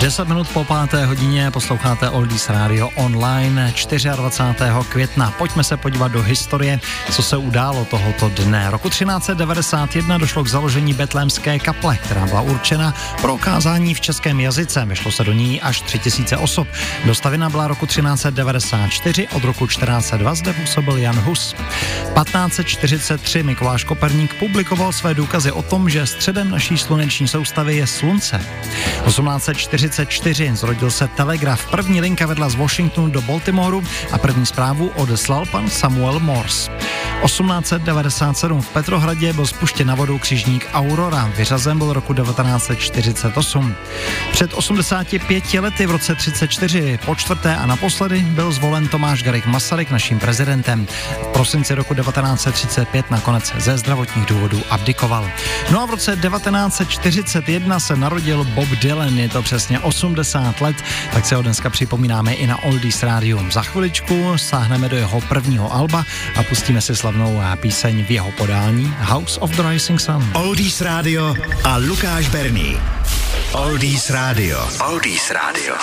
10 minut po páté hodině posloucháte Oldies Radio online 24. května. Pojďme se podívat do historie, co se událo tohoto dne. Roku 1391 došlo k založení betlémské kaple, která byla určena pro ukázání v českém jazyce. Vešlo se do ní až 3000 osob. Dostavina byla roku 1394, od roku 1402 zde působil Jan Hus. 1543 Mikuláš Koperník publikoval své důkazy o tom, že středem naší sluneční soustavy je slunce. 1844 zrodil se telegraf. První linka vedla z Washingtonu do Baltimoru a první zprávu odeslal pan Samuel Morse. 1897 v Petrohradě byl spuštěn na vodu křižník Aurora. Vyřazen byl roku 1948. Před 85 lety v roce 34 po čtvrté a naposledy byl zvolen Tomáš Garik Masaryk naším prezidentem. V prosinci roku 1935 nakonec ze zdravotních důvodů abdikoval. No a v roce 1941 se narodil Bob Dylan, je to přesně 80 let, tak se ho dneska připomínáme i na Oldies Rádium. Za chviličku sáhneme do jeho prvního alba a pustíme si slavnou píseň v jeho podání House of the Rising Sun. Oldies Radio a Lukáš Berný. Oldies Radio. Oldies Radio.